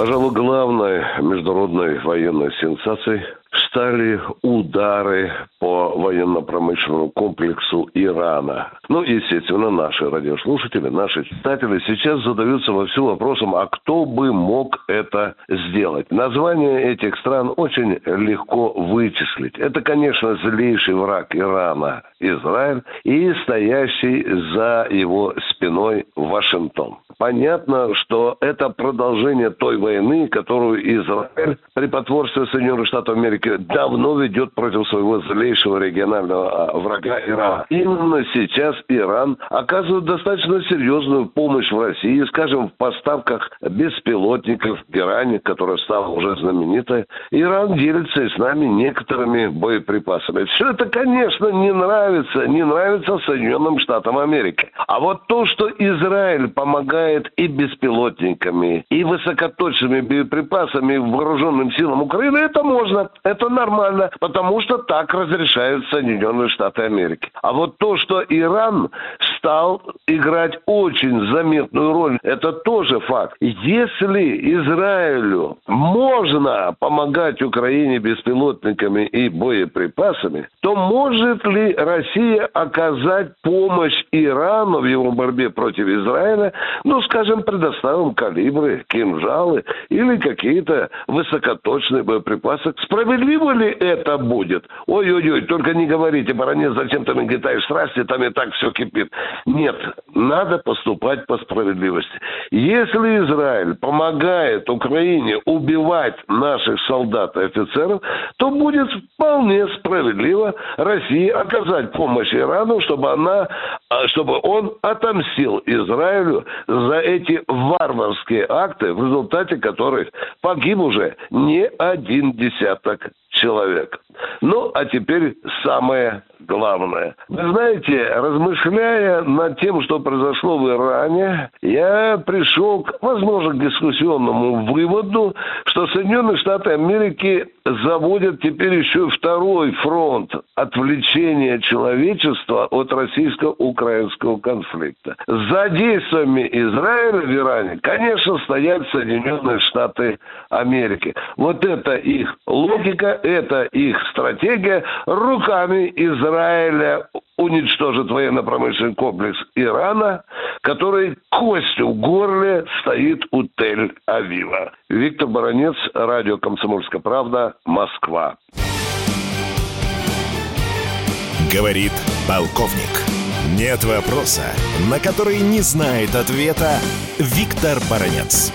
Пожалуй, главной международной военной сенсацией стали удары по военно-промышленному комплексу Ирана. Ну, естественно, наши радиослушатели, наши читатели сейчас задаются во всю вопросом, а кто бы мог это сделать? Название этих стран очень легко вычислить. Это, конечно, злейший враг Ирана, Израиль, и стоящий за его спиной Вашингтон. Понятно, что это продолжение той войны, которую Израиль при потворстве Соединенных Штатов Америки давно ведет против своего злейшего регионального а, врага Ирана. Именно сейчас Иран оказывает достаточно серьезную помощь в России, скажем, в поставках беспилотников в Иране, которая стала уже знаменитой. Иран делится с нами некоторыми боеприпасами. Все это, конечно, не нравится, не нравится Соединенным Штатам Америки. А вот то, что Израиль помогает и беспилотниками, и высокоточными боеприпасами вооруженным силам Украины, это можно, это нормально, потому что так разрешают Соединенные Штаты Америки. А вот то, что Иран стал играть очень заметную роль, это тоже факт. Если Израилю можно помогать Украине беспилотниками и боеприпасами, то может ли Россия оказать помощь Ирану в его борьбе против Израиля, ну, скажем, предоставим калибры, кинжалы или какие-то высокоточные боеприпасы? Справедливо ли это будет? Ой-ой-ой, только не говорите, баронец, зачем ты нагнетаешь страсти, там и так все кипит. Нет, надо поступать по справедливости. Если Израиль помогает Украине убивать наших солдат и офицеров, то будет вполне справедливо России оказать помощь Ирану, чтобы она а, чтобы он отомстил Израилю за эти варварские акты, в результате которых погиб уже не один десяток человек. Ну, а теперь самое главное. Вы знаете, размышляя над тем, что произошло в Иране, я пришел, к, возможно, к дискуссионному выводу, что Соединенные Штаты Америки заводят теперь еще второй фронт отвлечения человечества от российско-украинского конфликта. За действиями Израиля в Иране, конечно, стоят Соединенные Штаты Америки. Вот это их логика, это их стратегия руками Израиля уничтожит военно-промышленный комплекс Ирана, который костью в горле стоит у Тель-Авива. Виктор Баранец, радио «Комсомольская правда», Москва. Говорит полковник. Нет вопроса, на который не знает ответа Виктор Баранец.